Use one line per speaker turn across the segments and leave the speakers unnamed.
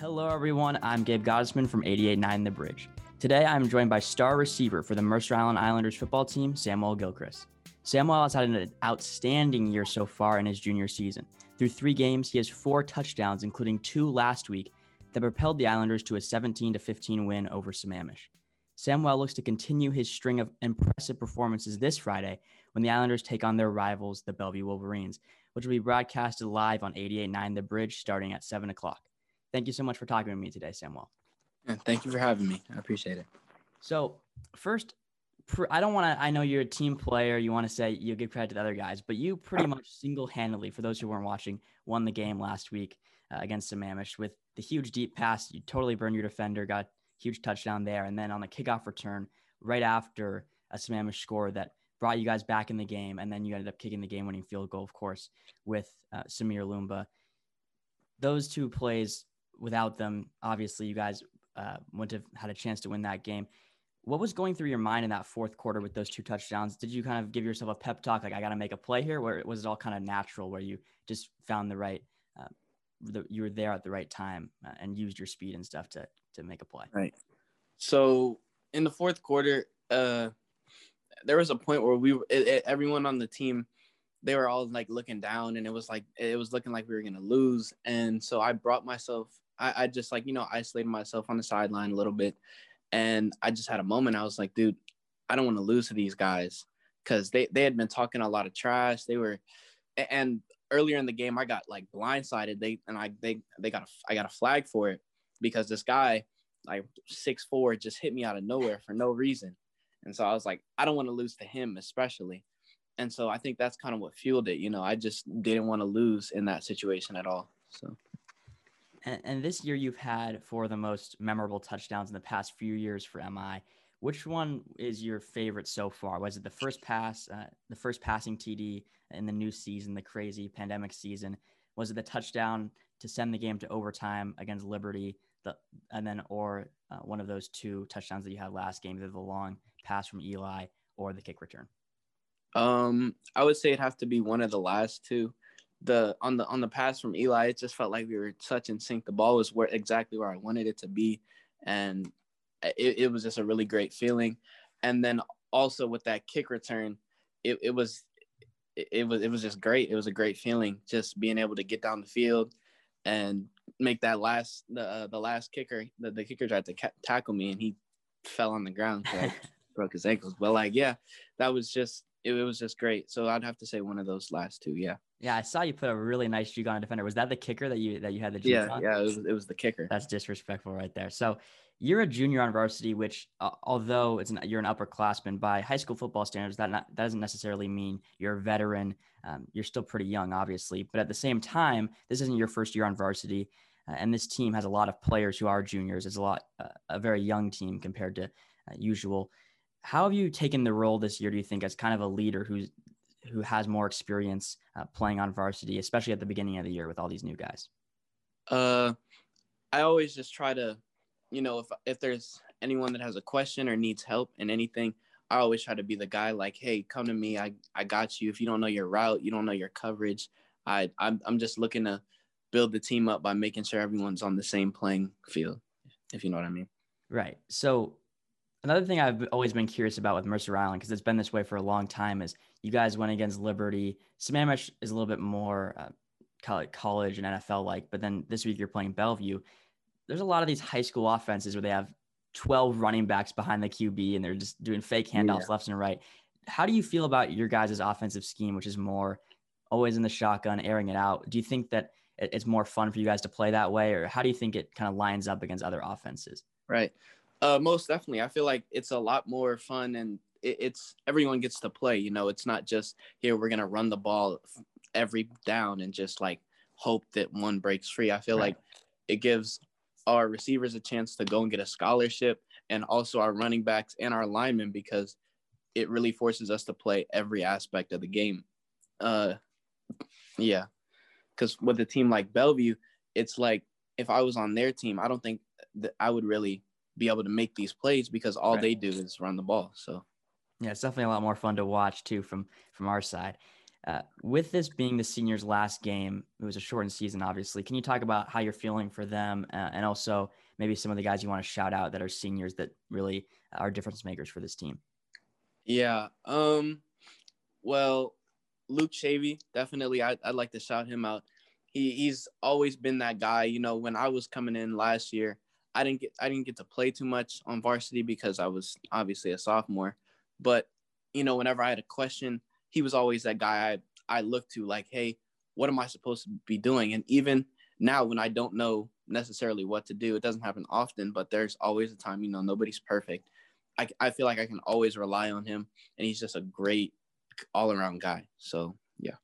Hello, everyone. I'm Gabe Gottesman from 88.9 The Bridge. Today, I'm joined by star receiver for the Mercer Island Islanders football team, Samuel Gilchrist. Samuel has had an outstanding year so far in his junior season. Through three games, he has four touchdowns, including two last week, that propelled the Islanders to a 17 15 win over Sammamish. Samuel looks to continue his string of impressive performances this Friday when the Islanders take on their rivals, the Bellevue Wolverines, which will be broadcasted live on 88.9 The Bridge starting at 7 o'clock. Thank you so much for talking with me today, Samuel.
thank you for having me. I appreciate it.
So, first, I don't want to, I know you're a team player. You want to say you give credit to the other guys, but you pretty much single handedly, for those who weren't watching, won the game last week uh, against Sammamish with the huge deep pass. You totally burned your defender, got huge touchdown there. And then on the kickoff return, right after a Sammamish score that brought you guys back in the game. And then you ended up kicking the game winning field goal, of course, with uh, Samir Lumba. Those two plays, without them, obviously, you guys uh, wouldn't have had a chance to win that game. What was going through your mind in that fourth quarter with those two touchdowns? Did you kind of give yourself a pep talk, like I got to make a play here, or was it all kind of natural, where you just found the right, uh, the, you were there at the right time uh, and used your speed and stuff to to make a play?
Right. So in the fourth quarter, uh, there was a point where we it, it, everyone on the team they were all like looking down and it was like it was looking like we were gonna lose and so i brought myself I, I just like you know isolated myself on the sideline a little bit and i just had a moment i was like dude i don't want to lose to these guys because they, they had been talking a lot of trash they were and earlier in the game i got like blindsided they and i they they got a, i got a flag for it because this guy like six four just hit me out of nowhere for no reason and so I was like, I don't want to lose to him, especially. And so I think that's kind of what fueled it. You know, I just didn't want to lose in that situation at all. So.
And, and this year, you've had four of the most memorable touchdowns in the past few years for MI. Which one is your favorite so far? Was it the first pass, uh, the first passing TD in the new season, the crazy pandemic season? Was it the touchdown to send the game to overtime against Liberty, the, and then or uh, one of those two touchdowns that you had last game, either the long pass from Eli or the kick return?
Um, I would say it'd have to be one of the last two. The on the on the pass from Eli, it just felt like we were such in sync. The ball was where exactly where I wanted it to be, and it, it was just a really great feeling. And then also with that kick return, it, it was it, it was it was just great. It was a great feeling just being able to get down the field and make that last the uh, the last kicker. The, the kicker tried to ca- tackle me and he fell on the ground. So broke his ankles. But like, yeah, that was just it, it, was just great. So I'd have to say one of those last two. Yeah.
Yeah, I saw you put a really nice juke on a defender. Was that the kicker that you that you had the
juke yeah, on? Yeah, it was, it was the kicker.
That's disrespectful right there. So you're a junior on varsity, which uh, although it's an, you're an upperclassman by high school football standards, that not, that doesn't necessarily mean you're a veteran. Um, you're still pretty young, obviously, but at the same time, this isn't your first year on varsity, uh, and this team has a lot of players who are juniors. It's a lot uh, a very young team compared to uh, usual. How have you taken the role this year? Do you think as kind of a leader who's who has more experience uh, playing on varsity, especially at the beginning of the year with all these new guys?
Uh, I always just try to, you know, if if there's anyone that has a question or needs help in anything, I always try to be the guy like, hey, come to me. I I got you. If you don't know your route, you don't know your coverage. I I'm I'm just looking to build the team up by making sure everyone's on the same playing field, if you know what I mean.
Right. So another thing I've always been curious about with Mercer Island, because it's been this way for a long time, is you guys went against Liberty. Sammamish is a little bit more uh, college and NFL like, but then this week you're playing Bellevue. There's a lot of these high school offenses where they have 12 running backs behind the QB and they're just doing fake handoffs yeah. left and right. How do you feel about your guys' offensive scheme, which is more always in the shotgun, airing it out? Do you think that it's more fun for you guys to play that way, or how do you think it kind of lines up against other offenses?
Right. Uh, most definitely. I feel like it's a lot more fun and it, it's everyone gets to play. You know, it's not just here we're gonna run the ball every down and just like hope that one breaks free. I feel right. like it gives our receivers a chance to go and get a scholarship and also our running backs and our linemen because it really forces us to play every aspect of the game. Uh, yeah, because with a team like Bellevue, it's like if I was on their team, I don't think that I would really be able to make these plays because all right. they do is run the ball. So
yeah, it's definitely a lot more fun to watch too from from our side. Uh, with this being the seniors' last game, it was a shortened season, obviously. Can you talk about how you're feeling for them uh, and also maybe some of the guys you want to shout out that are seniors that really are difference makers for this team?
Yeah. Um, well, Luke Shavy, definitely. I, I'd like to shout him out. He, he's always been that guy. You know, when I was coming in last year, I didn't get I didn't get to play too much on varsity because I was obviously a sophomore. But you know, whenever I had a question, he was always that guy I I looked to like, hey, what am I supposed to be doing? And even now, when I don't know necessarily what to do, it doesn't happen often, but there's always a time. You know, nobody's perfect. I I feel like I can always rely on him, and he's just a great all around guy. So yeah.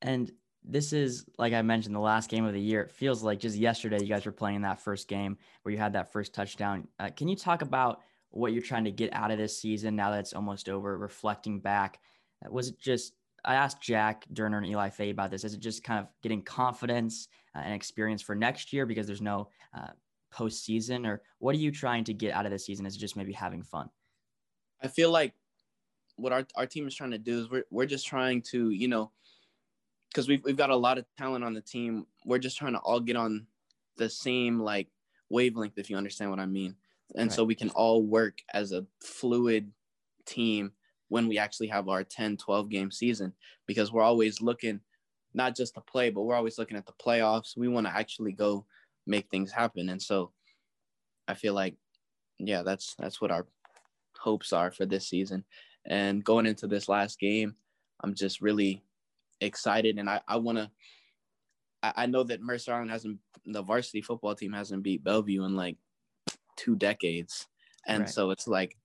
And this is like I mentioned, the last game of the year. It feels like just yesterday you guys were playing that first game where you had that first touchdown. Uh, can you talk about what you're trying to get out of this season now that it's almost over? Reflecting back, uh, was it just? I asked Jack Durner and Eli Faye about this. Is it just kind of getting confidence uh, and experience for next year because there's no uh, postseason, or what are you trying to get out of this season? Is it just maybe having fun?
I feel like what our, our team is trying to do is we're, we're just trying to, you know, because we've, we've got a lot of talent on the team. We're just trying to all get on the same like wavelength, if you understand what I mean. And right. so we can all work as a fluid team when we actually have our 10, 12 game season, because we're always looking not just to play, but we're always looking at the playoffs. We want to actually go make things happen. And so I feel like, yeah, that's, that's what our hopes are for this season. And going into this last game, I'm just really excited and I, I want to. I, I know that Mercer Island hasn't, the varsity football team hasn't beat Bellevue in like two decades. And right. so it's like,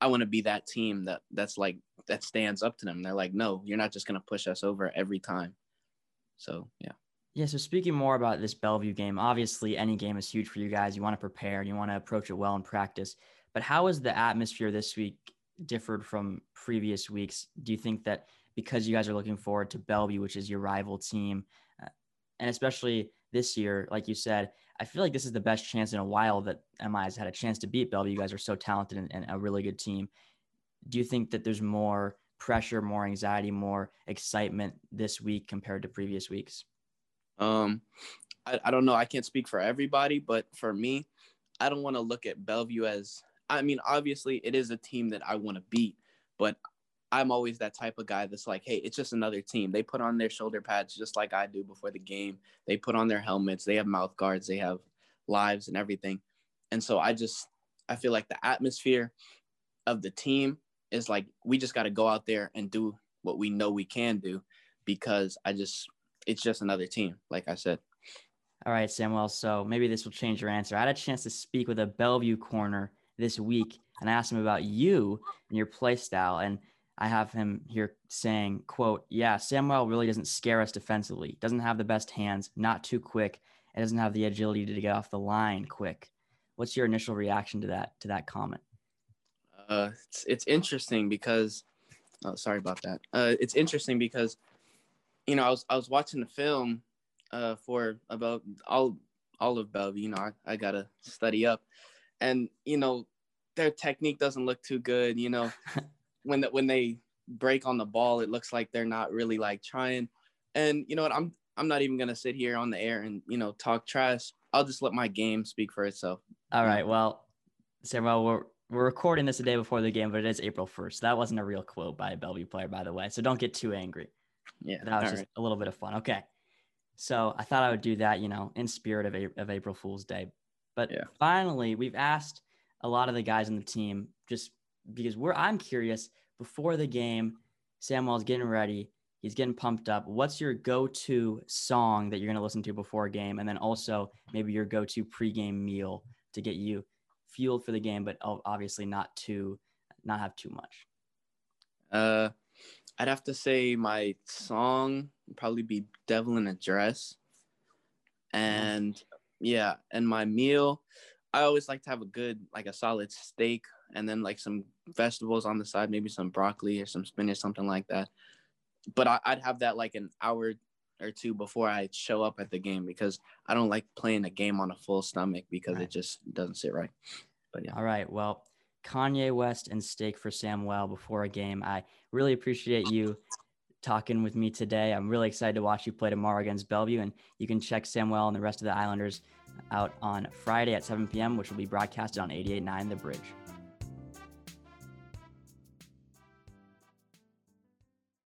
I want to be that team that that's like, that stands up to them. They're like, no, you're not just going to push us over every time. So, yeah.
Yeah. So speaking more about this Bellevue game, obviously any game is huge for you guys. You want to prepare, you want to approach it well in practice. But how is the atmosphere this week differed from previous weeks? Do you think that because you guys are looking forward to Bellevue, which is your rival team, uh, and especially this year, like you said, I feel like this is the best chance in a while that MI has had a chance to beat Bellevue. You guys are so talented and, and a really good team. Do you think that there's more pressure, more anxiety, more excitement this week compared to previous weeks?
Um, I, I don't know. I can't speak for everybody, but for me, I don't want to look at Bellevue as I mean, obviously it is a team that I want to beat, but I'm always that type of guy that's like, hey, it's just another team. They put on their shoulder pads just like I do before the game. They put on their helmets, they have mouth guards, they have lives and everything. And so I just I feel like the atmosphere of the team is like we just got to go out there and do what we know we can do because I just it's just another team, like I said.
All right, Samuel. So maybe this will change your answer. I had a chance to speak with a Bellevue corner this week and I asked him about you and your play style. And I have him here saying, quote, yeah, Samuel really doesn't scare us defensively. Doesn't have the best hands, not too quick. It doesn't have the agility to get off the line quick. What's your initial reaction to that to that comment?
Uh, it's it's interesting because, oh, sorry about that. Uh, it's interesting because, you know, I was I was watching the film, uh, for about all all of Bellevue. You know, I, I gotta study up, and you know, their technique doesn't look too good. You know, when the, when they break on the ball, it looks like they're not really like trying. And you know what? I'm I'm not even gonna sit here on the air and you know talk trash. I'll just let my game speak for itself.
All right. Well, Samuel, we're we're recording this a day before the game, but it is April first. That wasn't a real quote by a Bellevue player, by the way. So don't get too angry.
Yeah,
that was just right. a little bit of fun. Okay. So I thought I would do that, you know, in spirit of, a- of April Fool's Day. But yeah. finally, we've asked a lot of the guys on the team just because we're I'm curious before the game, Samuel's getting ready, he's getting pumped up. What's your go-to song that you're going to listen to before a game and then also maybe your go-to pregame meal to get you fueled for the game but obviously not too not have too much.
Uh I'd have to say my song would probably be Devil in a Dress. And yeah, and my meal I always like to have a good, like a solid steak and then like some vegetables on the side, maybe some broccoli or some spinach, something like that. But I, would have that like an hour or two before I show up at the game because I don't like playing a game on a full stomach because right. it just doesn't sit right. But yeah.
All right. Well, Kanye West and steak for Samuel before a game. I really appreciate you talking with me today. I'm really excited to watch you play tomorrow against Bellevue, and you can check Samuel and the rest of the Islanders out on Friday at 7 p.m., which will be broadcasted on 88.9 The Bridge.